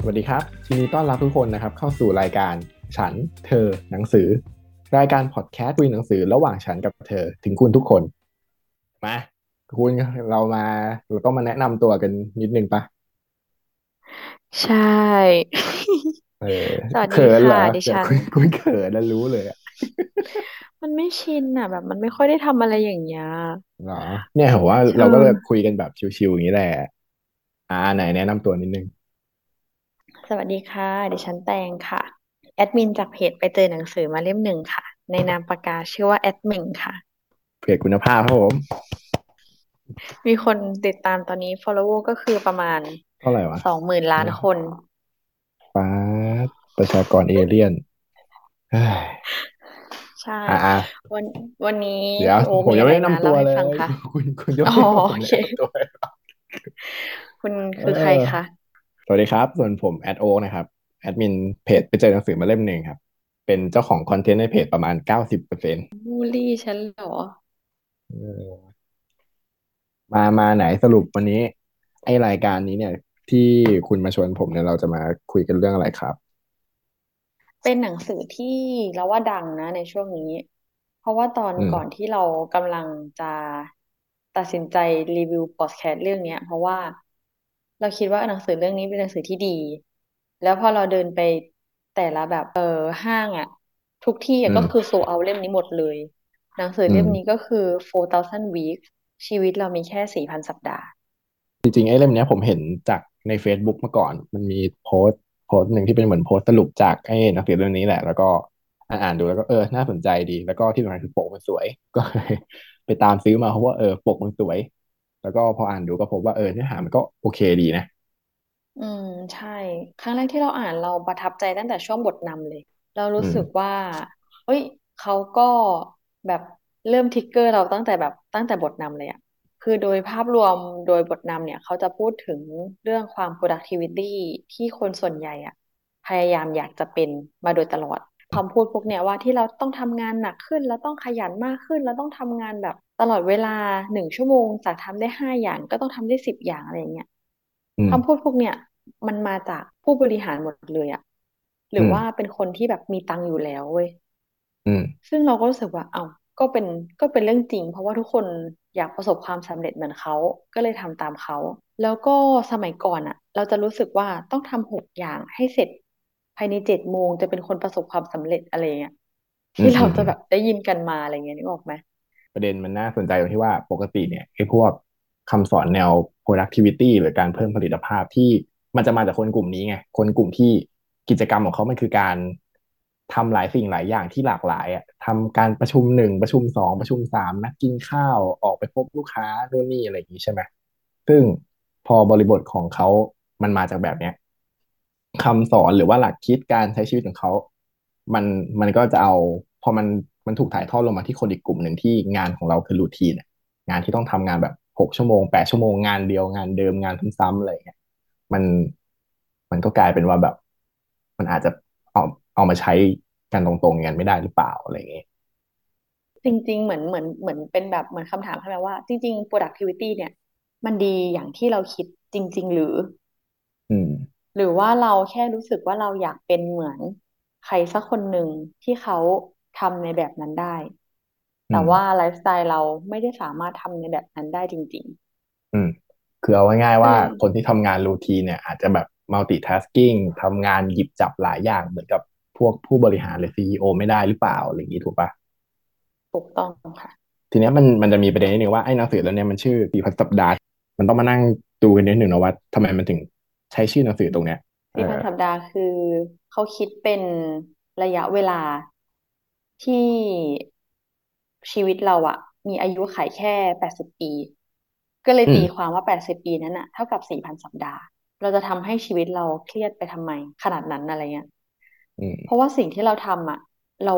สวัสดีครับทีนี้ต้อนรับทุกคนนะครับเข้าสู่รายการฉันเธอหนังสือ รายการพอดแคสต์คุยหนังสือระหว่างฉันกับเธอถึงคุณทุกคนมาคุณเรามาเราต้องมาแนะนำตัวกันนิดนึงปะใช่ เออสวัสดีเขินเหรค่ะอดิฉันเดี๋ยวคุณคุณเขินแล้วรู้เลยอะมันไม่ชินอะ แบบมันไม่ค่อยได้ทำอะไรอย่างเงี้ยเหรอ เนี่ยผมว่าเอเราก็แบบอคุยกันแบบชิวๆอย่างนี้แหละอ่าไหนแนะนำตัวนิดนึง สวัสดีค่ะ ดิฉันแตงค่ะ แอดมินจากเพจไปเจอหนังสือมาเล่มหนึ่งค่ะ ในนามปากกาชื่อว่าแอดมินค่ะ เพจคุณภาพครับผม มีคนติดตามตอนนี้ follower ก็คือประมาณเท่าไหร่วะสองหมื่นล้านคนป้าดประชากรเอเลี่ยนเฮ้ยใช่อ่าอ่าวันวันนี้เดี๋ยวพี่โอผมมีอะไรยังไม่ได้แนะนำตัมาเล่าให้วเลยฟังคะคุณคุณจะอ๋อไม่ให้ผโอเคมแนะนำตัวเลยเหรอคุณเคือใครคะออ สวัสดีครับ ส่วนผมแอดโอนะครับ แอดมินเพจไปเจอหนังสือมาเล่มหนึ่งครับ เป็นเจ้าของคอนเทนต์ในเพจประมาณเก้าสิบเปอร์เซ็นต์บูลลี่ฉันเหรอ มามาไหนสรุปวันนี้ ไอรายการนี้เนี่ย ที่คุณมาชวนผมเนี่ยเราจะมาคุยกันเรื่องอะไรครับ เป็นหนังสือที่เราว่าดังนะในช่วงนี้ เพราะว่าตอนอืม ก่อนที่เรากำลังจะตัดสินใจรีวิวพอดแคสต์เรื่องเนี้ย เพราะว่า เราคิดว่าหนังสือเรื่องนี้เป็นหนังสือที่ดี แล้วพอเราเดินไปแต่ละแบบเออห้างอะทุกที่อือะก็คือมโซเอาเล่มนี้หมดเลย หนังสืออืมเล่มนี้ก็คือ 4,000 weeks ชีวิตเรามีแค่4,000สัปดาห์ จริงๆไอ้เล่มเนี้ยผมเห็นจากใน Facebook มาก่อน มันมีโพสต์โพสต์หนึ่งที่เป็นเหมือนโพสต์สรุปจากไอ้หนังสือเรื่องนี้แหละ แล้วก็อ่านอ่านดูแล้วก็เออน่าสนใจดี แล้วก็ที่สำคัญคือปกมันสวย ก็เลยไปตามซื้อมาเพราะว่าเออปกมันสวย แล้วก็พออ่านดูก็พบว่าเออเนื้อหามันก็โอเคดีนะ อืมใช่ ครั้งแรกที่เราอ่านเราประทับใจตั้งแต่ช่วงบทนำเลย เรารู้อืม สึกว่าเฮ้ยเขาก็แบบเริ่มทริกเกอร์เราตั้งแต่แบบตั้งแต่บทนำเลยอะคือโดยภาพรวมโดยบทนำเนี่ยเขาจะพูดถึงเรื่องความ productivity ที่คนส่วนใหญ่อะพยายามอยากจะเป็นมาโดยตลอด คำพูดพวกเนี้ยว่าที่เราต้องทำงานหนักขึ้นแล้วต้องขยันมากขึ้นแล้วต้องทำงานแบบตลอดเวลาหนึ่งชั่วโมงจากทำได้ห้าอย่างก็ต้องทำได้สิบอย่างอะไรอย่างเงี้ยอืมคำพูดพวกเนี้ยมันมาจากผู้บริหารหมดเลยอะหรืออืมว่าเป็นคนที่แบบมีตังค์อยู่แล้วเว้ยอืมซึ่งเราก็รู้สึกว่า เอ้าก็เป็นก็เป็นเรื่องจริง เพราะว่าทุกคนอยากประสบความสำเร็จเหมือนเขาก็เลยทำตามเขา แล้วก็สมัยก่อนอะเราจะรู้สึกว่าต้องทำหกอย่างให้เสร็จ ภายในเจ็ดโมงจะเป็นคนประสบความสำเร็จอะไรเงี้ยที่เราอืมอืมอืมจะแบบได้ยินกันมาอะไรเงี้ยนึกออกไหมประเด็นมันน่าสนใจตรงที่ว่าปกติเนี่ยไอ้พวกคำสอนแนว productivity หรือการเพิ่มผลิตภาพที่มันจะมาจากคนกลุ่มนี้ไงคนกลุ่มที่กิจกรรมของเขามันคือการทำหลายสิ่งหลายอย่างที่หลากหลายอะทำการประชุมหนึ่งประชุมสองประชุมสามนัดกินข้าวออกไปพบลูกค้าโน่นนี่อะไรอย่างนี้ใช่ไหมซึ่งพอบริบทของเขามันมาจากแบบเนี้ย คำสอนหรือว่าหลักคิดการใช้ชีวิตของเขา มันมันก็จะเอา พอมันมันถูกถ่ายทอดลงมาที่คนอีกกลุ่มหนึ่งที่งานของเราคือรูทีนอะงานที่ต้องทำงานแบบหกชั่วโมงแปดชั่วโมงงานเดียวงานเดิมงานซ้ำๆอะไรอย่างเงี้ยมันมันก็กลายเป็นว่าแบบ มันอาจจะเอาเอามาใช้กันตรงๆกันไม่ได้หรือเปล่าอะไรอย่างเงี้ยจริง ๆ เหมือนเหมือนเหมือนเป็นแบบเหมือนคำถามใช่ไหมว่าจริง ๆ productivity เนี่ย มันดีอย่างที่เราคิดจริง ๆ หรือ อืม หรือว่าเราแค่รู้สึกว่าเราอยากเป็นเหมือนใครสักคนหนึ่งที่เขาทำในแบบนั้นได้แต่อืมว่าไลฟ์สไตล์เราไม่ได้สามารถทำในแบบนั้นได้จริง อืม คือเอาง่ายๆเอๆว่าอคนที่ทำงานรูทีนเนี่ย อาจจะแบบ multitasking ทำงานหยิบจับหลายอย่างเหมือนกับพวกผู้บริหารหรือ CEO ไม่ได้หรือเปล่าอะไรอย่างนี้ถูกปะ ถูกต้องค่ะ ทีเนี้ยมันมันจะมีประเด็นนิดนึงว่าไอ้หนังสือเล่มเนี้ยมันชื่อสี่พันสัปดาห์ มันต้องมานั่งดูกันนิดหนึ่งนะว่าทำไมมันถึง ใช้ชื่อหนังสือตรงเนี้ยเอสี่พันอสัปดาห์คือเขาคิดเป็นระยะเวลาที่ชีวิตเราอะมีอายุขัยแค่แปดสิบปี ก็เลยอืมตีความว่าแปดสิบปีนั้นอะเท่ากับสี่พันสัปดาห์ เราจะทำให้ชีวิตเราเครียดไปทำไม ขนาดนั้นอะไรเงี้ยอืมเพราะว่าสิ่งที่เราทำอะ เรา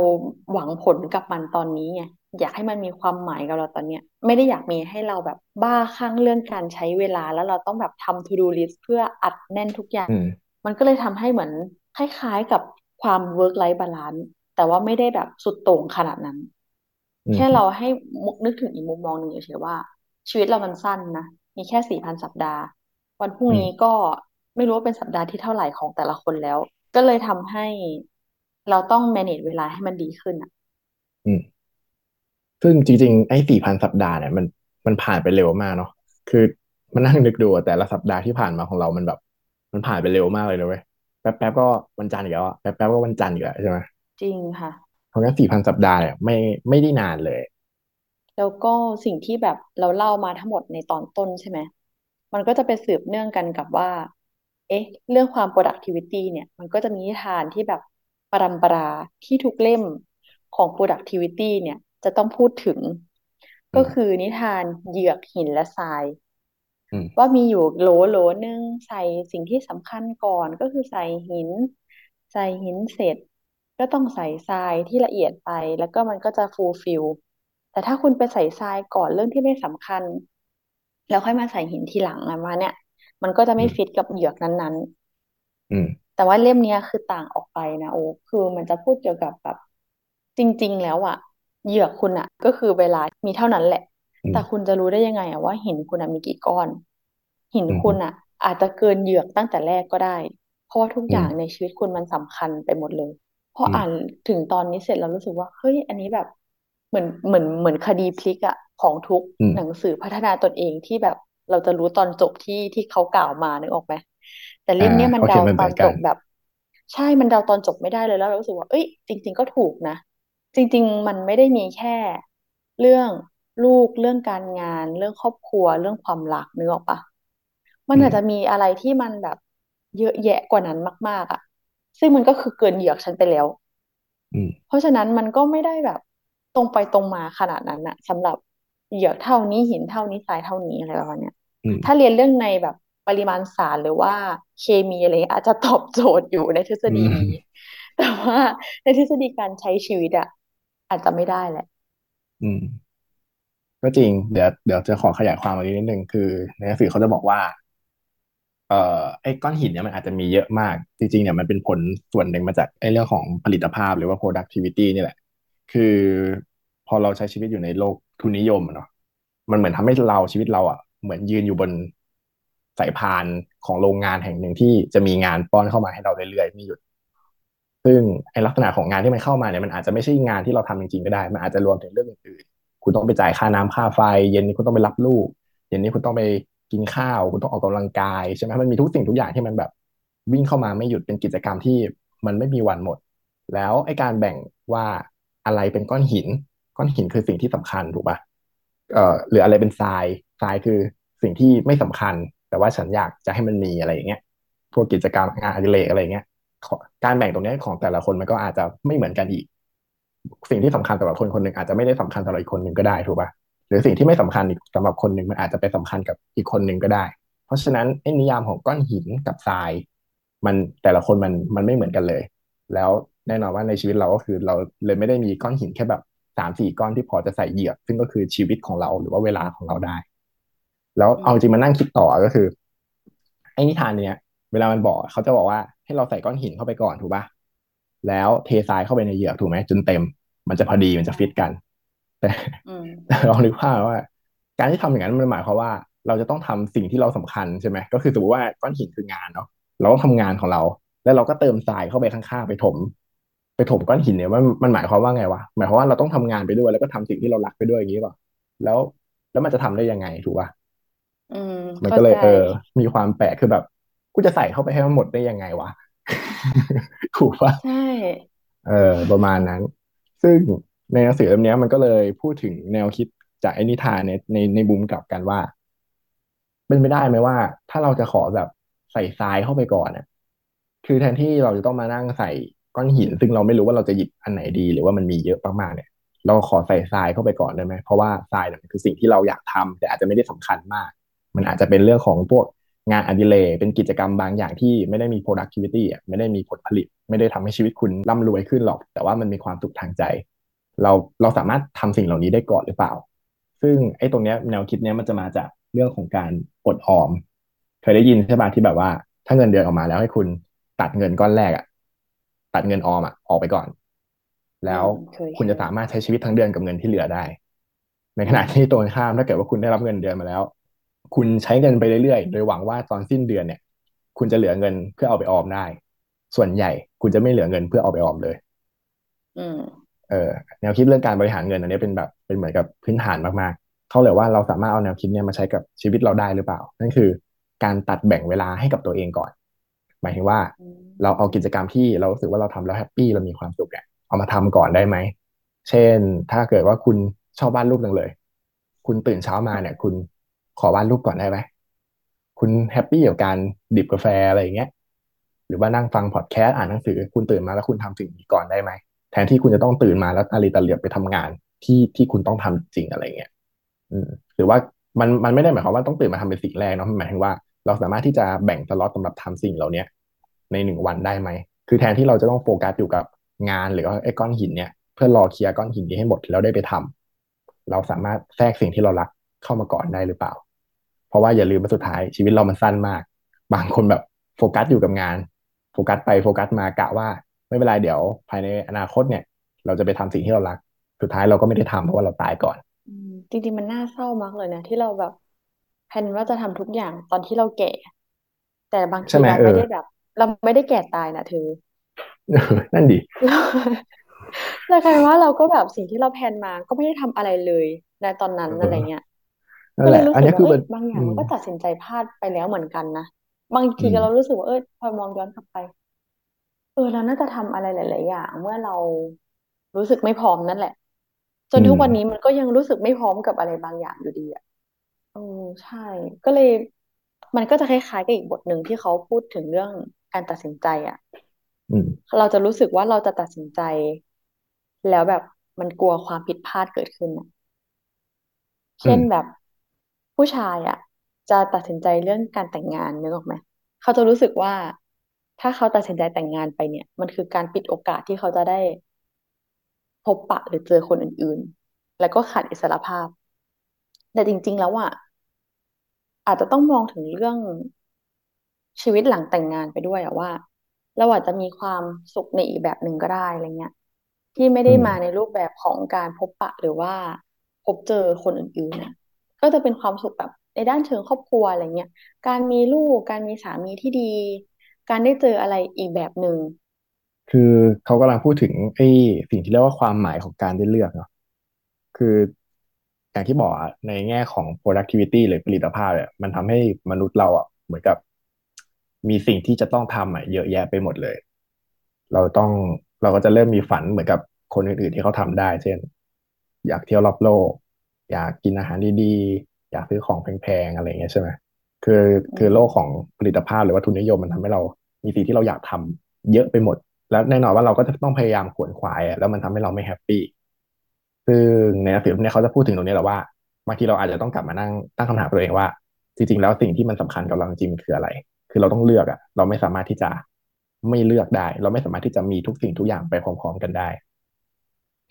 หวังผลกับมันตอนนี้ไงอยากให้มันมีความหมายกับเราตอนเนี้ย ไม่ได้อยากมีให้เราแบบบ้าคลั่งเรื่องการใช้เวลาแล้วเราต้องแบบทำ to do list เพื่ออัดแน่นทุกอย่างอืมมันก็เลยทำให้เหมือนคล้าย ๆกับความ work life balance แต่ว่าไม่ได้แบบสุดโต่งขนาดนั้นอืมแค่เราให้มุกนึกถึงอีกมุมมองหนึ่งเฉยๆว่า ชีวิตเรามันสั้นนะ มีแค่สี่พันสัปดาห์ วันพรุ่งอืมนี้ก็ไม่รู้ว่าเป็นสัปดาห์ที่เท่าไหร่ของแต่ละคนแล้ว ก็เลยทำให้ เราต้อง manage เวลาให้มันดีขึ้นอะ อืม ซึ่งจริงๆ ไอ้สี่พันสัปดาห์เนี่ยมันมันผ่านไปเร็วมากเนาะคือมันนั่งนึกดูอะแต่ละสัปดาห์ที่ผ่านมาของเรามันแบบ มันผ่านไปเร็วมากเลยนะเว้ยแป๊บแป๊บก็วันจันทร์อีกแล้วอะแป๊บแป๊บก็วันจันทร์อีกแล้วใช่ไหมจริงค่ะ เพราะงั้นสี่พันสัปดาห์เนี่ยไม่ไม่ได้นานเลย แล้วก็สิ่งที่แบบเราเล่ามาทั้งหมดในตอนต้นใช่ไหม มันก็จะไปสืบเนื่องกันกับว่า เอ๊ะ เรื่องความ productivity เนี่ย มันก็จะมีนิทานที่แบบ ปรัมปราที่ทุกเล่มของ productivity เนี่ย จะต้องพูดถึง ก็คืออืมนิทานเหยือกหินและทรายอืมว่ามีอยู่โหลโหลนึงใส่สิ่งที่สำคัญก่อนก็คือใส่หิน ใส่หินเสร็จ ก็ต้องใส่ทรายที่ละเอียดไป แล้วก็มันก็จะ fulfill แต่ถ้าคุณไปใส่ทรายก่อนเรื่องที่ไม่สำคัญ แล้วค่อยมาใส่หินทีหลังอะมาเนี่ย มันก็จะอืไม่ฟิตมกับเหยือกนั้นๆ อืม แต่ว่าเล่มเนี้ยคือต่างออกไปนะโอ้คือมันจะพูดเกี่ยวกับแบบจริง ๆ แล้วอะเหยือกคุณอะก็คือเวลามีเท่านั้นแหละ แต่อืมคุณจะรู้ได้ยังไงอะว่าหินคุณอะมีกี่ก้อน หินอืมคุณอะอาจจะเกินเหยือกตั้งแต่แรกก็ได้ เพราะว่าทุกอืมอย่างในชีวิตคุณมันสำคัญไปหมดเลยพออืมอ่านถึงตอนนี้เสร็จเรารู้สึกว่าเฮ้ยอันนี้แบบเหมือนเหมือนเหมือนคดีพลิกอะของทุกอืมหนังสือพัฒนาตนเองที่แบบเราจะรู้ตอนจบที่ที่เขากล่าวมานึกออกไหม แต่อ่าเล่มเนี้ยมันเดาเขาเขียนไม่ตอเหมือนกันนจบแบบ ใช่มันเดาตอนจบไม่ได้เลยแล้วเรารู้สึกว่าเอ้ยจริง ๆ ก็ถูกนะ จริง ๆ มันไม่ได้มีแค่เรื่องลูกเรื่องการงาน เรื่องครอบครัวเรื่องความรักนึกออกปะมันอืมอาจจะมีอะไรที่มันแบบเยอะแยะกว่านั้นมาก ๆ อะ ซึ่งมันก็คือเกินเหยือกฉันไปแล้วอืมเพราะฉะนั้นมันก็ไม่ได้แบบตรงไปตรงมาขนาดนั้นอะสำหรับเหยือกเท่านี้หินเท่านี้ทรายเท่านี้อะไรประมาณเนี้ยอืมถ้าเรียนเรื่องในแบบ ปริมาณสารหรือว่าเคมีอะไรเงี้ยอาจจะตอบโจทย์อยู่ในทฤษอืมฎีนี้แต่ว่าในทฤษฎีการใช้ชีวิตอะอาจจะไม่ได้แหละ อืม ก็จริง เดี๋ยวเดี๋ยวจะขอขยายความอันนี้นิดนึงคือ ในหนังสือเขาจะบอกว่า เอ่อไอ้ก้อนหินเนี่ยมันอาจจะมีเยอะมาก จริงๆเนี่ยมันเป็นผลส่วนหนึ่งมาจากไอ้เรื่องของผลิตภาพหรือว่า productivity นี่แหละ คือพอเราใช้ชีวิตอยู่ในโลกทุนนิยมอะเนาะมันเหมือนทำให้เราชีวิตเราอะเหมือนยืนอยู่บน สายพานของโรงงานแห่งหนึ่งที่จะมีงานป้อนเข้ามาให้เราเรื่อยๆไม่หยุด ซึ่งไอลักษณะของงานที่มันเข้ามาเนี่ยมันอาจจะไม่ใช่งานที่เราทำจริงๆก็ได้ มันอาจจะรวมถึงเรื่องอื่นๆคุณต้องไปจ่ายค่าน้ำค่าไฟ เย็นนี้คุณต้องไปรับลูกเย็นนี้คุณต้องไปกินข้าว คุณต้องออกกำลังกายใช่ไหมมันมีทุกสิ่งทุกอย่างที่มันแบบวิ่งเข้ามาไม่หยุดเป็นกิจกรรมที่มันไม่มีวันหมด แล้วไอการแบ่งว่าอะไรเป็นก้อนหิน ก้อนหินคือสิ่งที่สำคัญถูกปะเอ่อหรืออะไรเป็นทรายทรายคือสิ่งที่ไม่สำคัญ แต่ว่าฉันอยากจะให้มันมีอะไรอย่างเงี้ยพวกกิจกรรมงานอดิเรกอะไรอย่างเงี้ยการแบ่งตรงนี้ของแต่ละคนมันก็อาจจะไม่เหมือนกันอีก สิ่งที่สำคัญสำหรับคนคนหนึ่งอาจจะไม่ได้สำคัญสำหรับอีกคนหนึ่งก็ได้ถูกป่ะหรือสิ่งที่ไม่สำคัญอีกสำหรับคนหนึ่งมันอาจจะไปสำคัญกับอีกคนหนึ่งก็ได้ เพราะฉะนั้นไอ้นิยามของก้อนหินกับทราย มันแต่ละคนมันมันไม่เหมือนกันเลย แล้วแน่นอนว่าในชีวิตเราก็คือเราเลยไม่ได้มีก้อนหินแค่แบบสามสี่ก้อนที่พอจะใส่เหยียบ ซึ่งก็คือชีวิตของเราหรือว่าเวลาของเราได้ แล้วอืเอาจริงมามนั่งคิดต่อก็คือ ไอ้นิทานเนี้ยเวลามันบอกเขาจะบอกว่าให้เราใส่ก้อนหินเข้าไปก่อนถูกป่ะแล้วเททรายเข้าไปในเหยือกถูกไหมจนเต็ม มันจะพอดีมันจะฟิตกัน แต่อืมแต่ลองนึกภาพว่า การที่ทำอย่างนั้นมันหมายความว่า เราจะต้องทำสิ่งที่เราสำคัญใช่ไหมก็คือสมมติว่าก้อนหินคืองานเนาะเราต้องทำงานของเรา แล้วเราก็เติมทรายเข้าไปข้างๆไปถม ไปถมก้อนหินเนี่ยมันมันหมายความว่าไงวะหมายความว่าเราต้องทำงานไปด้วยแล้วก็ทำสิ่งที่เรารักไปด้วยอย่างนี้ป่ะแล้วแล้วมันจะทำได้ยังไงถูกป่ะอื มมันเข้าใจก็เลยเออ มีความแปลกคือแบบกูจะใส่เข้าไปให้มันหมดได้ยังไงวะถูกปะใช่เออประมาณนั้น ซึ่งในหนังสือเล่มเนี้ยมันก็เลยพูดถึงแนวคิดจากไอ้นิทานในในในมุมกลับกันว่า เป็นไปได้ไหมว่า ถ้าเราจะขอแบบใส่ทรายเข้าไปก่อนอะ คือแทนที่เราจะต้องมานั่งใส่ก้อนหิน ซึ่งเราไม่รู้ว่าเราจะหยิบอันไหนดี หรือว่ามันมีเยอะมากๆเนี่ย เราขอใส่ทรายเข้าไปก่อนได้ไหมเพราะว่าทรายเนี่ยมันคือสิ่งที่เราอยากทำแต่อาจจะไม่ได้สำคัญมาก มันอาจจะเป็นเรื่องของพวกงานอดิเรกเป็นกิจกรรมบางอย่างที่ไม่ได้มี productivity อะไม่ได้มีผลผลิต ไม่ได้ทำให้ชีวิตคุณร่ำรวยขึ้นหรอก แต่ว่ามันมีความสุขทางใจ เราเราสามารถทำสิ่งเหล่านี้ได้ก่อนหรือเปล่า ซึ่งไอ้ตรงเนี้ยแนวคิดเนี้ยมันจะมาจากเรื่องของการอดออม เคยได้ยินใช่ป่ะที่แบบว่า ถ้าเงินเดือนออกมาแล้วให้คุณตัดเงินก้อนแรกอะตัดเงินออมอะออกไปก่อน แล้วอืมเคยเคยคุณจะสามารถใช้ชีวิตทั้งเดือนกับเงินที่เหลือได้ ในขณะอืมที่ตรงข้ามถ้าเกิดว่าคุณได้รับเงินเดือนมาแล้ว คุณใช้เงินไปเรื่อยๆ โดยหวังว่าตอนสิ้นเดือนเนี่ย คุณจะเหลือเงินเพื่อเอาไปออมได้ ส่วนใหญ่คุณจะไม่เหลือเงินเพื่อเอาไปออมเลย อืมเออแนวคิดเรื่องการบริหารเงินอันนี้เป็นแบบเป็นเหมือนกับพื้นฐานมากๆ เขาเลยว่าเราสามารถเอาแนวคิดเนี้ยมาใช้กับชีวิตเราได้หรือเปล่า นั่นคือ การตัดแบ่งเวลาให้กับตัวเองก่อน หมายถึงว่าอืเรามเอากิจกรรมที่เรารู้สึกว่าเราทำแล้วแฮปปี้เรามีความสุขเนี่ยเอามาทำก่อนได้ไหม เช่น ถ้าเกิดว่าคุณชอบวาดรูปจังเลย คุณตื่นเช้ามาเนี่ย คุณ ขอวาดรูปก่อนได้ไหมคุณแฮปปี้กับการดิบกาแฟอะไรอย่างเงี้ย หรือว่านั่งฟังพอดแคสต์อ่านหนังสือ คุณตื่นมาแล้วคุณทำสิ่งนี้ก่อนได้ไหมแทนที่คุณจะต้องตื่นมาแล้วอาลีตาเหลียบไปทำงานที่ที่คุณต้องทำจริงอะไรเงี้ยอืมหรือว่ามันมันไม่ได้หมายความว่าต้องตื่นมาทำเป็นสิ่งแรกเนาะมันหมายถึงว่าเราสามารถที่จะแบ่งสล็อตสำหรับทำสิ่งเหล่านี้ในหนึ่งวันได้ไหม คือแทนที่เราจะต้องโฟกัสอยู่กับงานหรือว่าไอ้ก้อนหินเนี่ย เพื่อรอเคลียร์ก้อนหินนี้ให้หมดแล้วได้ไปทำเราสามารถแทรกสิ่งที่เรารักเข้ามาก่อนได้หรือเปล่า เพราะว่าอย่าลืมว่าสุดท้ายชีวิตเรามันสั้นมาก บางคนแบบโฟกัสอยู่กับงาน โฟกัสไปโฟกัสมากะว่า ไม่เป็นไรเดี๋ยวภายในอนาคตเนี่ย เราจะไปทำสิ่งที่เรารัก สุดท้ายเราก็ไม่ได้ทำเพราะว่าเราตายก่อนอืมจริงๆมันน่าเศร้ามากเลยนะที่เราแบบ plan ว่าจะทำทุกอย่างตอนที่เราแก่ แต่บางทีเราใช่ไหมเออไม่ได้แบบ เราไม่ได้แก่ตายนะเธอนั่นดิแต่กลายเป็นว่าเราก็แบบสิ่งที่เรา plan มาก็ไม่ได้ทำอะไรเลยในตอนนั้นเออะไรอเงี้ย นั่นแหละก็เลยรู้สึกว่าเอ้ยอันนี้คือเป็นบางอย่างอืมมันก็ตัดสินใจพลาดไปแล้วเหมือนกันนะ บางทีอืมก็เรารู้สึกว่าเออพอมองย้อนกลับไป เออเราน่าจะทำอะไรหลาย ๆ อย่าง เมื่อเรารู้สึกไม่พร้อมนั่นแหละ จนอืมทุกวันนี้มันก็ยังรู้สึกไม่พร้อมกับอะไรบางอย่างอยู่ดีอะเออใช่ ก็เลย มันก็จะคล้าย ๆ กับอีกบทหนึ่งที่เขาพูดถึงเรื่องการตัดสินใจอะอืมเราจะรู้สึกว่าเราจะตัดสินใจ แล้วแบบมันกลัวความผิดพลาดเกิดขึ้นอะอืมเช่นแบบ ผู้ชายอะ จะตัดสินใจเรื่องการแต่งงานนึกออกไหมเขาจะรู้สึกว่า ถ้าเขาตัดสินใจแต่งงานไปเนี่ย มันคือการปิดโอกาสที่เขาจะได้พบปะหรือเจอคนอื่นๆ แล้วก็ขาดอิสรภาพ แต่จริง ๆ แล้วอะอาจจะต้องมองถึงเรื่องชีวิตหลังแต่งงานไปด้วยอะว่า เราอาจจะมีความสุขในอีกแบบหนึ่งก็ได้อะไรเงี้ยที่ไม่อืได้มมาในรูปแบบของการพบปะหรือว่าพบเจอคนอื่นๆนะ ก็จะเป็นความสุขแบบในด้านเชิงครอบครัวอะไรเงี้ยการมีลูกการมีสามีที่ดี การได้เจออะไรอีกแบบหนึ่งคือเขากำลังพูดถึงไอ้สิ่งที่เรียกว่าความหมายของการได้เลือกเนาะคืออย่างที่บอกอะในแง่ของ productivity หรือผลิตภาพเนี่ยมันทำให้มนุษย์เราอะเหมือนกับ มีสิ่งที่จะต้องทำอะเยอะแยะไปหมดเลย เราต้องเราก็จะเริ่มมีฝันเหมือนกับคนอื่นๆที่เขาทำได้ เช่น อยากเที่ยวรอบโลก อยากกินอาหารดีๆ อยากซื้อของแพงๆอะไรเงี้ยใช่ไหมคือคือโลกของผลิตภาพหรือวัตถุนิยมมันทำให้เรามีสิ่งที่เราอยากทำเยอะไปหมด แล้วแน่นอนว่าเราก็จะต้องพยายามขวนขวายอะแล้วมันทำให้เราไม่ happy ซึ่งในหนังสือเนี่ยเขาจะพูดถึงตรงนี้แหละว่าบางทีเราอาจจะต้องกลับมานั่งตั้งคำถามตัวเองว่า จริงๆ แล้วสิ่งที่มันสำคัญกับเราจริงๆคืออะไร คือเราต้องเลือกอะเราไม่สามารถที่จะไม่เลือกได้ เราไม่สามารถที่จะมีทุกสิ่งทุกอย่างไปพร้อม ๆ กันได้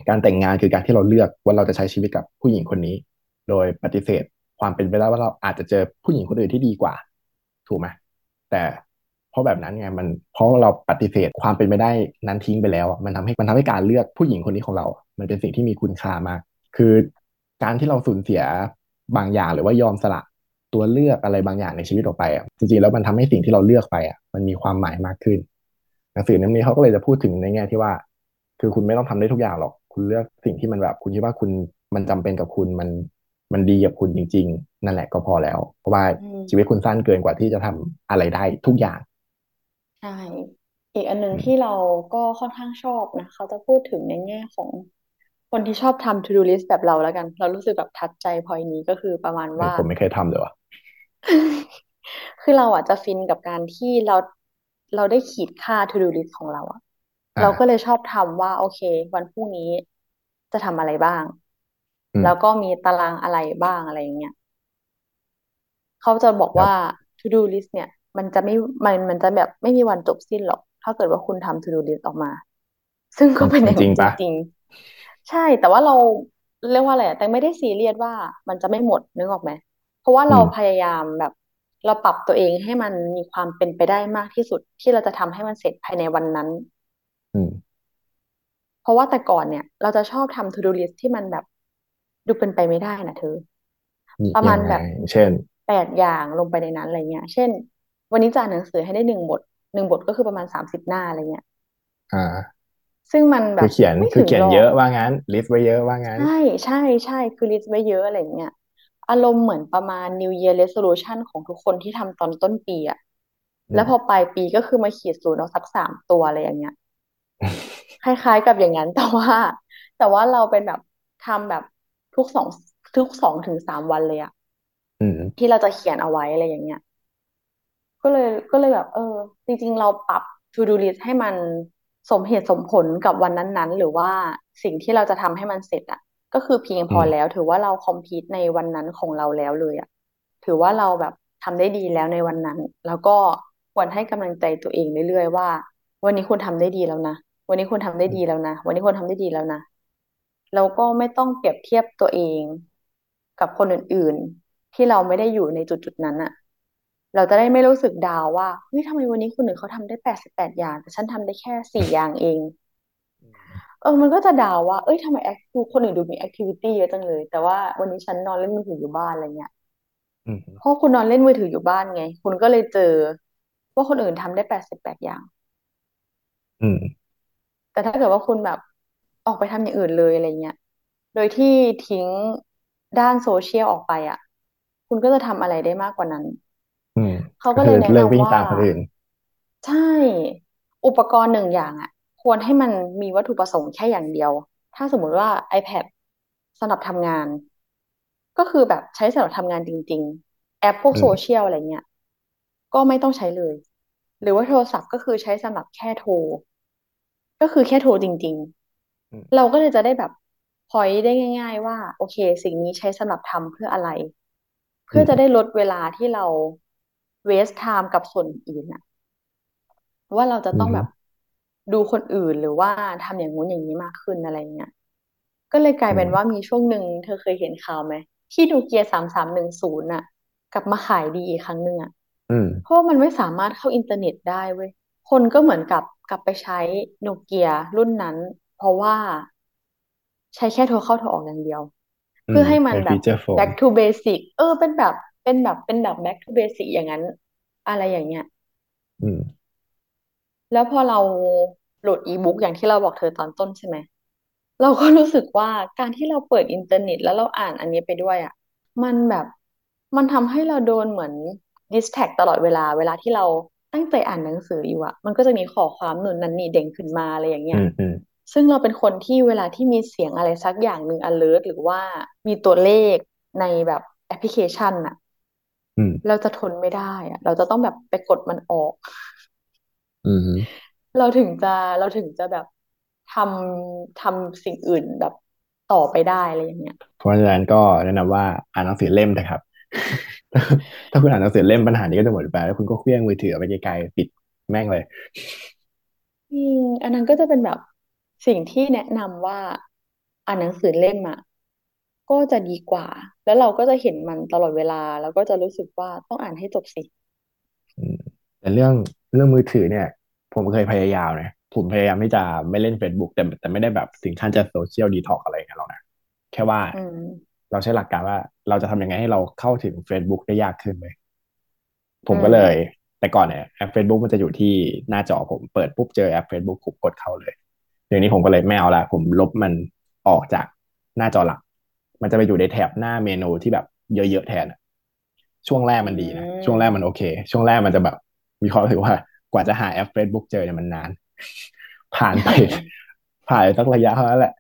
การแต่งงานคือการที่เราเลือกว่าเราจะใช้ชีวิตกับผู้หญิงคนนี้ โดยปฏิเสธความเป็นไปได้ว่าเราอาจจะเจอผู้หญิงคนอื่นที่ดีกว่า ถูกไหมแต่เพราะแบบนั้นไงมันเพราะเราปฏิเสธความเป็นไปได้นั้นทิ้งไปแล้ว มันทำให้มันทำให้การเลือกผู้หญิงคนนี้ของเรา มันเป็นสิ่งที่มีคุณค่ามาก คือการที่เราสูญเสียบางอย่างหรือว่ายอมสละตัวเลือกอะไรบางอย่างในชีวิตออกไปอะจริงๆแล้วมันทำให้สิ่งที่เราเลือกไปอะมันมีความหมายมากขึ้น หนังสือเล่มนี้เขาก็เลยจะพูดถึงในแง่ที่ว่า คือคุณไม่ต้องทำได้ทุกอย่างหรอก คุณเลือกสิ่งที่มันแบบ คุณคิดว่าคุณมันจำเป็นกับคุณมันมันดีกับคุณจริง ๆ นั่นแหละก็พอแล้ว เพราะว่าอืชีวิตมคุณสั้นเกินกว่าที่จะทำอะไรได้ทุกอย่างใช่อีกอันหนึ่งอืมที่เราก็ค่อนข้างชอบนะเขาจะพูดถึงในแง่ของคนที่ชอบทำ to do list แบบเราแล้วกัน เรารู้สึกแบบทัดใจพอยนี้ก็คือประมาณว่าเออผมไม่เคยทำเลยว่ะคือเราอะจะฟินกับการที่เราเราได้ขีดค่า to do list ของเราอะ เราก็เลยอ่าชอบทำว่า โอเค วันพรุ่งนี้จะทำอะไรบ้างอืมแล้วก็มีตารางอะไรบ้างอะไรอย่างเงี้ยเขาจะบอกว่าครับ to do list เนี่ย มันจะไม่มันมันจะแบบไม่มีวันจบสิ้นหรอก ถ้าเกิดว่าคุณทำ to do list ออกมา ซึ่งมันก็เป็นอย่างนั้นจมันจริงปะริงๆใช่แต่ว่าเราเรียกว่าอะไรอะแต่ไม่ได้ซีเรียสว่ามันจะไม่หมดนึกออกไหมเพราะว่าเราอืมพยายามแบบ เราปรับตัวเองให้มันมีความเป็นไปได้มากที่สุดที่เราจะทำให้มันเสร็จภายในวันนั้น อืม เพราะว่าแต่ก่อนเนี่ย เราจะชอบทำ to do list ที่มันแบบดูเป็นไปไม่ได้นะเธอนี่ยังไงประมาณแบบ เช่น แปดอย่างลงไปในนั้นอะไรเงี้ย เช่น วันนี้จะอ่านหนังสือให้ได้หนึ่งบท หนึ่งบทก็คือประมาณสามสิบหน้าอะไรเงี้ย อ่า ซึ่งมันแบบคือเขียนไม่คือเขียนเยถึงหรอกอะว่างั้น list ไว้เยอะว่างั้น ใช่ใช่ใช่คือ list ไว้เยอะอะไรเงี้ย อารมณ์เหมือนประมาณ New Year Resolution ของทุกคนที่ทำตอนต้นปีอะแล้วพออืมปลายปีก็คือมาขีดศูนย์เอาสักสามตัวอะไรอย่างเงี้ย คล้าย ๆ กับอย่างนั้น แต่ว่า แต่ว่าเราเป็นแบบทำแบบทุกสองทุกสองถึงสามวันเลยอะอืมที่เราจะเขียนเอาไว้อะไรอย่างเงี้ย ก็เลยก็เลยแบบ เออ จริง ๆ เราปรับ to do list ให้มันสมเหตุสมผลกับวันนั้นๆ หรือว่าสิ่งที่เราจะทำให้มันเสร็จอะก็คือเพียงพอืมอแล้ว ถือว่าเราคอมพลีทในวันนั้นของเราแล้วเลยอะถือว่าเราแบบทำได้ดีแล้วในวันนั้น แล้วก็ควรให้กำลังใจตัวเองเรื่อยๆว่า วันนี้คุณทำได้ดีแล้วนะ วันนี้คุณทำได้ดีแล้วนะ วันนี้คุณทำได้ดีแล้วนะแล้วก็ไม่ต้องเปรียบเทียบตัวเองกับคนอื่นๆ ที่เราไม่ได้อยู่ในจุดๆนั้นอะเราจะได้ไม่รู้สึก down ว่าเฮ้ยทำไมวันนี้คนอื่นเขาทำได้แปดสิบแปดอย่าง แต่ฉันทำได้แค่สี่อย่างเองเออมันก็จะ down ว่า เอ้ยทำไมแอคดูคนอื่นดูมี activity เยอะจังเลย แต่ว่าวันนี้ฉันนอนเล่นมือถืออยู่บ้านอะไรเงี้ยอืมเพราะคุณนอนเล่นมือถืออยู่บ้านไง คุณก็เลยเจอว่าคนอื่นทำได้แปดสิบแปดอย่าง อืม แต่ถ้าเกิดว่าคุณแบบออกไปทำอย่างอื่นเลยอะไรเงี้ย โดยที่ทิ้งด้านโซเชียลออกไปอะ คุณก็จะทำอะไรได้มากกว่านั้น อืม เขาก็คือก็เลยแนะเลิกวิ่งนำว่า ตามคนอื่น ใช่ อุปกรณ์หนึ่งอย่างอะ ควรให้มันมีวัตถุประสงค์แค่อย่างเดียว ถ้าสมมุติว่า iPad สำหรับทำงาน ก็คือแบบใช้สำหรับทำงานจริง ๆ แอปพวกอืมโซเชียลอะไรเงี้ย ก็ไม่ต้องใช้เลย หรือว่าโทรศัพท์ก็คือใช้สำหรับแค่โทร ก็คือแค่โทรจริง อืมๆ เราก็เลยจะได้แบบ point ได้ง่าย ๆ ว่า โอเค สิ่งนี้ใช้สำหรับทำเพื่ออะไร อืเพื่อจะได้มลดเวลาที่เราเวส t ไทม์กับส่วนอื่นน่ะว่าเราจะอืต้องแบบมดูคนอื่นหรือว่าทำอย่างงู้นอย่างนี้มากขึ้นอะไรเงี้ยก็เลยกลายเป็นว่าอืมมีช่วงหนึ่งเธอเคยเห็นข่าวไหมที่โนเกียสามสามหนึ่งศูนย์น่ะกลับมาขายดีอีกครั้งหนึ่งอะอืมเพราะว่ามันไม่สามารถเข้าอินเทอร์เน็ตได้เว้ย คนก็เหมือนกับ กลับไปใช้โนเกียรุ่นนั้น เพราะว่าใช้แค่โทรเข้าโทรออกอย่างเดียว อืมเพื่อให้มันเป็นแบบฟีเจอร์โฟน back to basic เออเป็นแบบเป็นแบบเป็นแบบ back to basic อย่างนั้น อะไรอย่างเงี้ย อืม แล้วพอเราโหลดอีบุ๊กอย่างที่เราบอกเธอตอนต้นใช่ไหม เราก็รู้สึกว่าการที่เราเปิดอินเทอร์เน็ตแล้วเราอ่านอันนี้ไปด้วยอะมันแบบมันทำให้เราโดนเหมือน distract ตลอดเวลาเวลาที่เรา ตั้งใจอ่านหนังสืออยู่อะมันก็จะมีข้อความนู่นนั่นนี่เด้งขึ้นมาอะไรอย่างเงี้ยอืมอืมซึ่งเราเป็นคนที่เวลาที่มีเสียงอะไรสักอย่างหนึ่ง alert หรือว่ามีตัวเลขในแบบแอปพลิเคชันอะอืมเราจะทนไม่ได้อะเราจะต้องแบบไปกดมันออกอืมเราถึงจะเราถึงจะแบบทำทำสิ่งอื่นแบบต่อไปได้อะไรอย่างเงี้ยเพราะฉะนั้นก็แนะนำว่าอ่านหนังสือเล่มนะครับ ถ้าคุณอ่านหนังสือเล่มปัญหานี้ก็จะหมดไปแล้วคุณก็เคลี้ยงมือถือเอาไปไกลๆปิดแม่งเลยอืมอันนั้นก็จะเป็นแบบสิ่งที่แนะนำว่าอ่านหนังสือเล่มอะก็จะดีกว่า แล้วเราก็จะเห็นมันตลอดเวลา แล้วก็จะรู้สึกว่าต้องอ่านให้จบสิอืมแต่เรื่องเรื่องมือถือเนี่ย ผมเคยพยายามนะผมพยายามที่จะไม่เล่น Facebook แต่แต่ไม่ได้แบบถึงขั้นจะโซเชียลดีท็อกอะไรกันหรอกนะแค่ว่าอืม เราใช้หลักการว่าเราจะทำยังไงให้เราเข้าถึง Facebook ได้ยากขึ้นไหมผอืมก็เลยมแต่ก่อนเนี่ยแอป Facebook มันจะอยู่ที่หน้าจอผมเปิดปุ๊บเจอแอป Facebook ผมกดเข้าเลยเดี๋ยวนี้ผมก็เลยไม่เอาละผมลบมันออกจากหน้าจอหลัก มันจะไปอยู่ในแถบหน้าเมนูที่แบบเยอะๆแทนอะช่วงแรกอืมันดีนะช่วงแรกมันโอมเค ช่วงแรกมันจะแบบ มีความรู้สึกว่ากว่าจะหาแอป Facebook เจอเนี่ยมันนาน ผ่านไปผ่านสักระยะเท่านั้นแหละ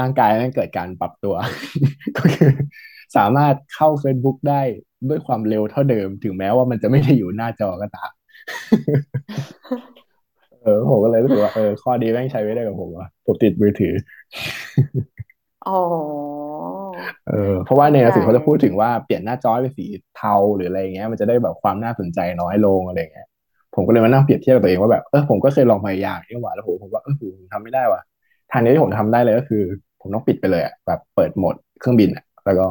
ร่างกายมันเกิดการปรับตัว ก็คือสามารถเข้า Facebook ได้ด้วยความเร็วเท่าเดิม ถึงแม้ว่ามันจะไม่ได้อยู่หน้าจอก็ตามเออผมก็เลยรู้สึกว่าเออข้อดีแม่งใช้ไม่ได้กับผมว่ะผมติดมือถืออ๋อเออเพราะว่าเข้าใจในหนังสือเขาจะพูดถึงว่าเปลี่ยนหน้าจอเป็นสีเทาหรืออะไรเงี้ย มันจะได้แบบความน่าสนใจน้อยลงอะไรเงี้ยผมก็เลยมานั่งเปรียบเทียบกับตัวเองว่าแบบเออผมก็เคยลองพยายามนี่หว่าแล้วผมผมว่าเออผมทำไม่ได้ว่ะ ทางนี้ที่ผมทำได้เลยก็คือ ผมต้องปิดไปเลยอะแบบเปิดโหมดเครื่องบินอะแล้วก็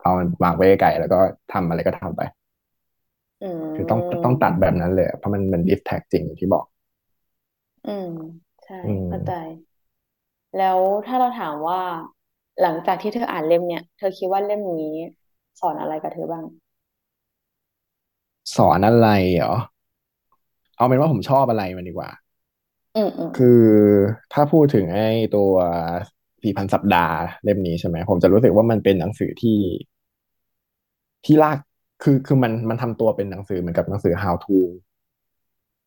เอามันวางไว้ไกลๆแล้วก็ทำอะไรก็ทำไปอืคือต้องต้องตัดมแบบนั้นเลยอะเพราะมันมันดิสแท็กจริงอย่างที่บอก อืม ใช่อืเข้าใจมแล้วถ้าเราถามว่าหลังจากที่เธออ่านเล่มเนี่ย เธอคิดว่าเล่มนี้สอนอะไรกับเธอบ้าง สอนอะไรเหรอ เอาเป็นว่าผมชอบอะไรมันดีกว่า อืมอืมคือถ้าพูดถึงไอ้ตัวสี่พันสัปดาห์เล่มนี้ใช่ไหมผมจะรู้สึกว่ามันเป็นหนังสือที่ที่ลากคือคือมันมันทำตัวเป็นหนังสือเหมือนกับหนังสือ how to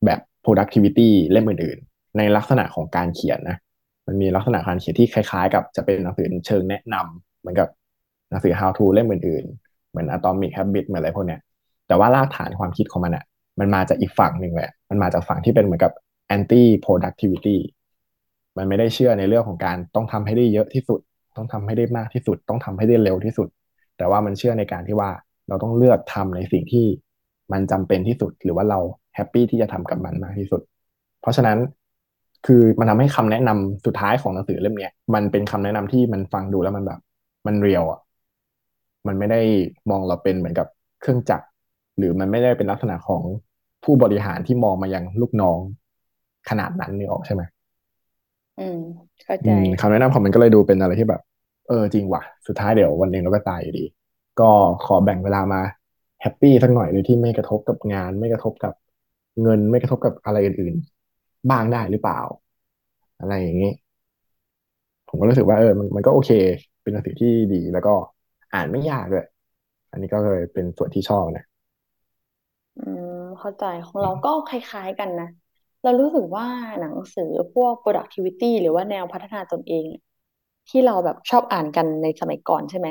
แบบ productivity เล่มอื่นๆ ในลักษณะของการเขียนนะ มันมีลักษณะการเขียนที่คล้ายๆ กับจะเป็นหนังสือเชิงแนะนำเหมือนกับหนังสือ how to เล่มอื่นๆ เหมือน Atomic Habits เหมือนอะไรพวกเนี้ยแต่ว่ารากฐานความคิดของมันอะมันมาจากอีกฝั่งหนึ่งแหละ มันมาจากฝั่งที่เป็นเหมือนกับ anti productivity มันไม่ได้เชื่อในเรื่องของการต้องทำให้ได้เยอะที่สุด ต้องทำให้ได้มากที่สุด ต้องทำให้ได้เร็วที่สุด แต่ว่ามันเชื่อในการที่ว่าเราต้องเลือกทำในสิ่งที่มันจำเป็นที่สุด หรือว่าเราแฮปปี้ที่จะทำกับมันมากที่สุด เพราะฉะนั้นคือมันทำให้คำแนะนำสุดท้ายของหนังสือเล่มนี้มันเป็นคำแนะนำที่มันฟังดูแล้วมันแบบ มันเรียวอะมันไม่ได้มองเราเป็นเหมือนกับเครื่องจักรหรือมันไม่ได้เป็นลักษณะของผู้บริหารที่มองมายังลูกน้อง ขนาดนั้นนี่ออกใช่ไหมอืมเข้าใจอืมคำแนะนำของมันก็เลยดูเป็นอะไรที่แบบ เออจริงว่ะ สุดท้ายเดี๋ยววันหนึ่งเราก็ตายอยู่ดี ก็ขอแบ่งเวลามาแฮปปี้สักหน่อยโดยที่ไม่กระทบกับงาน ไม่กระทบกับเงินไม่กระทบกับอะไรอื่นๆ บ้างได้หรือเปล่า อะไรอย่างนี้ ผมก็รู้สึกว่าเออมันมันก็โอเค เป็นหนังสือที่ดีแล้วก็อ่านไม่ยากด้วยอันนี้ก็เลยเป็นส่วนที่ชอบนะอืมเข้าใจของเราก็คล้ายๆกันนะ เรารู้สึกว่าหนังสือพวก productivity หรือว่าแนวพัฒนาตนเอง ที่เราแบบชอบอ่านกันในสมัยก่อนใช่ไหม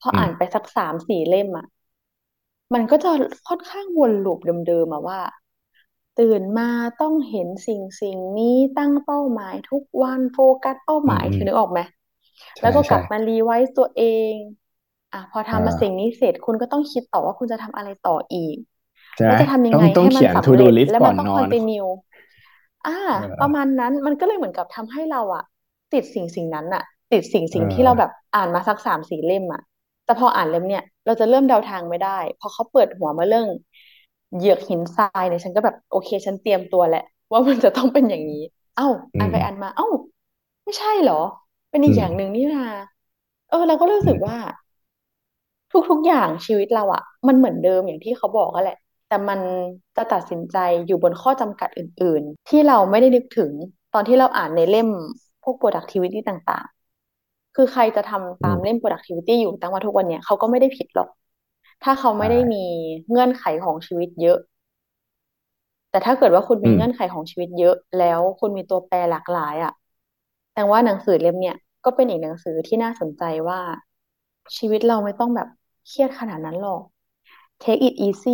พออืมอ่านไปสักสามสี่เล่มอะมันก็จะค่อนข้างวน loop เดิมๆอะว่า ตื่นมาต้องเห็นสิ่งสิ่งนี้ตั้งเป้าหมายทุกวันโฟกัสเป้าหมายอืมอืมเธอนึกออกไหมแล้ใช่วก็กใช่ลับมา revise ตัวเอง อะพออ่ทำมาสิ่งานี้เสร็จคุณก็ต้องคิดต่อว่าคุณจะทำอะไรต่ออีกใช่ไหมแล้วจะทำยัต้องต้องไงให้มันงเขียน to สำ do เร็จ list แล้วมันต้องก่อนนอน continue อ่าเประออมาณนั้นมันก็เลยเหมือนกับทำให้เราอะติดสิ่งสิ่งนั้นอะติดสิ่งเอสิ่งที่เราแบบออ่านมาสักสามสี่เล่มอะแต่พออ่านเล่มเนี่ยเราจะเริ่มเดาทางไม่ได้ พอเขาเปิดหัวมาเรื่อง เหยือกหินทรายเนี่ยฉันก็แบบโอเค ฉันเตรียมตัวแหละว่ามันจะต้องเป็นอย่างนี้ เอ้าอ่านไปอืมอ่านมา เอ้า ไม่ใช่เหรอ เป็นอีอืมกอย่างหนึ่งนี่นาเออ เราก็รู้อืมสึกว่า ทุกๆอย่างชีวิตเราอะมันเหมือนเดิมอย่างที่เขาบอกก็แหละ แต่มันจะตัดสินใจอยู่บนข้อจำกัดอื่น ๆ ที่เราไม่ได้นึกถึงตอนที่เราอ่านในเล่มพวก productivity ต่างๆ คือใครจะทำอืมตามเล่ม productivity อยู่ตั้งว่าทุกวันเนี้ยเขาก็ไม่ได้ผิดหรอก ถ้าเขาไม่ได้ใช่มีเงื่อนไขของชีวิตเยอะ แต่ถ้าเกิดว่าคุณอืมมีเงื่อนไขของชีวิตเยอะ แล้วคุณมีตัวแปรหลากหลายอะแต่ว่าหนังสือเล่มเนี่ยก็เป็นอีกหนังสือที่น่าสนใจว่า ชีวิตเราไม่ต้องแบบเครียดขนาดนั้นหรอก take it easy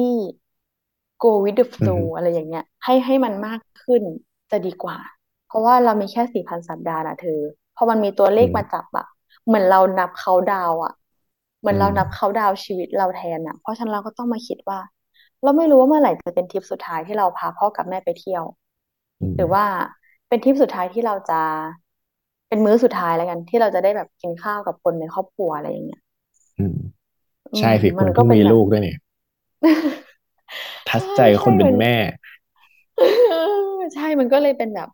go with the อื flow มอะไรอย่างเงี้ย ให้ให้มันมากขึ้นจะดีกว่า เพราะว่าเรามีแค่สี่พันสัปดาห์นะเธอ พอมันมีตัวเลขอืมมาจับอะเหมือนเรานับเขาดาวอะเหมือนอืมเรานับเขาดาวชีวิตเราแทนอะเพราะฉะนั้นเราก็ต้องมาคิดว่า เราไม่รู้ว่าเมื่อไหร่จะเป็นทริปสุดท้ายที่เราพาพ่อกับแม่ไปเที่ยวอืมหรือว่าเป็นทริปสุดท้ายที่เราจะเป็นมื้อสุดท้ายแล้วกัน ที่เราจะได้แบบกินข้าวกับคนในครอบครัวอะไรอย่างเงี้ยอืมอืมใช่สิมันคุณเพิ่งมีก็เป็นแบบลูกด้วยนี่ ทัดใช่ใจใช่มันคนเป็นแม่ ใช่มันก็เลยเป็นแบบ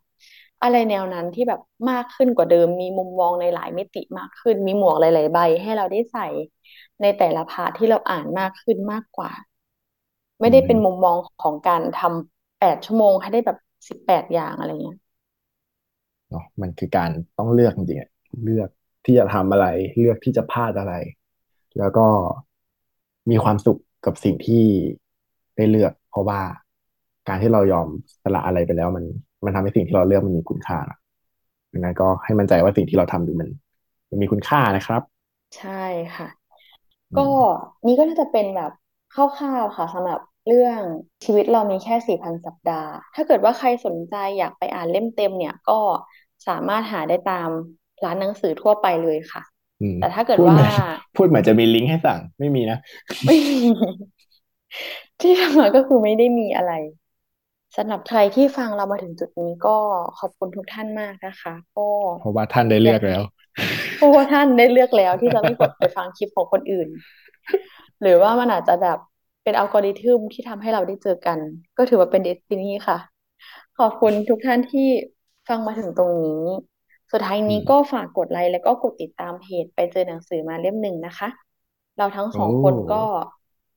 อะไรแนวนั้นที่แบบมากขึ้นกว่าเดิม มีมุมมองในหลายมิติมากขึ้น มีหมวกหลายๆใบ ให้เราได้ใส่ในแต่ละพาร์ทที่เราอ่านมากขึ้นมากกว่า ไม่อืได้เป็นมุมมมองของการทำแปดชั่วโมงให้ได้แบบสิบแปดอย่างอะไรเงี้ยเนาะมันคือการต้องเลือกจริงๆอะเลือกที่จะทำอะไร เลือกที่จะพลาดอะไร แล้วก็มีความสุขกับสิ่งที่ ได้เลือก เพราะว่าการที่เรายอมสละอะไรไปแล้ว มันมันทำให้สิ่งที่เราเลือกมันมีคุณค่าดังนั้นก็ให้มั่นใจว่าสิ่งที่เราทำอยู่มัน มันมีคุณค่านะครับ ใช่ค่ะ ก็อืมนี่ก็น่าจะเป็นแบบคร่าวๆค่ะสำหรับเรื่องชีวิตเรามีแค่สี่พันสัปดาห์ ถ้าเกิดว่าใครสนใจอยากไปอ่านเล่มเต็มเนี่ยก็สามารถหาได้ตามร้านหนังสือทั่วไปเลยค่ะอืมแต่ถ้าเกิดว่าพูดเหมือนพูดเหมือนจะมีลิงก์ให้สั่ง ไม่มีนะ ไม่มี ที่ทำมาก็คือไม่ได้มีอะไรสำหรับใครที่ฟังเรามาถึงจุดนี้ก็ขอบคุณทุกท่านมากนะคะก็เพราะว่าท่านได้อยากเลือกแล้วเพราะว่าท่านได้เลือกแล้วที่จะไม่กดไปฟังคลิปของคนอื่น หรือว่ามันอาจจะแบบเป็นอัลกอริทึมที่ทำให้เราได้เจอกัน ก็ถือว่าเป็นเดสตินีค่ะ ขอบคุณทุกท่านที่ฟังมาถึงตรงนี้ สุดท้ายนี้อืมก็ฝากกดไลค์แล้วก็กดติดตามเพจไปเจอหนังสือมาเล่มหนึ่งนะคะ เราทั้งสโอ้องคนก็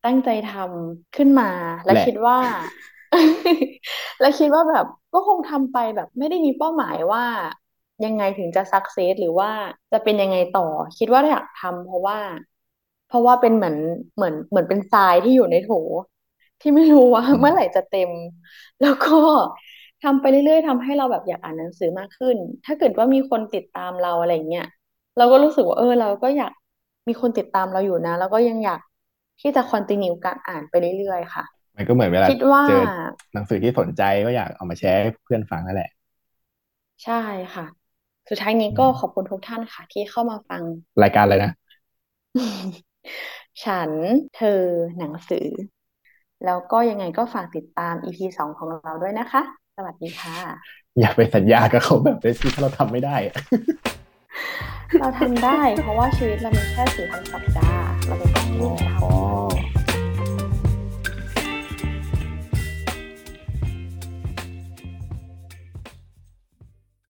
ตั้งใจทำขึ้นมา และแหละ คิดว่า แล้วคิดว่าแบบก็คงทำไปแบบไม่ได้มีเป้าหมายว่า ยังไงถึงจะสักเซสหรือว่าจะเป็นยังไงต่อ คิดว่าอยากทำเพราะว่า เพราะว่าเป็นเหมือนเหมือนเหมือนเป็นทรายที่อยู่ในโถที่ไม่รู้ว่าอืเมื่อไหร่มจะเต็ม แล้วก็ทำไปเรื่อยๆทำให้เราแบบอยากอ่านหนังสือมากขึ้น ถ้าเกิดว่ามีคนติดตามเราอะไรเงี้ย เราก็รู้สึกว่าเออ เราก็อยากมีคนติดตามเราอยู่นะ แล้วก็ยังอยาก ที่จะคอนติเนียการอ่านไปเรื่อยๆค่ะ มันก็เหมือนเวลาคิดว่าเจอหนังสือที่สนใจก็อยากเอามาแชร์ให้เพื่อนฟังนั่นแหละ ใช่ค่ะ สุดท้ายนี้อืก็ขอบมคุณทุกท่านค่ะ ที่เข้ามาฟัง รายการอะไรนะ ฉันเธอหนังสือ แล้วก็ยังไงก็ฝากติดตาม EP สองของเราด้วยนะคะ สวัสดีค่ะ อย่าไปสัญญากับเขาแบบได้สิถ้าเราทำไม่ได้อะเราทำได้ เพราะว่าชีวิตเรามีแค่สี่พันสัปดาห์เราจะต้องอ๋รีบทอ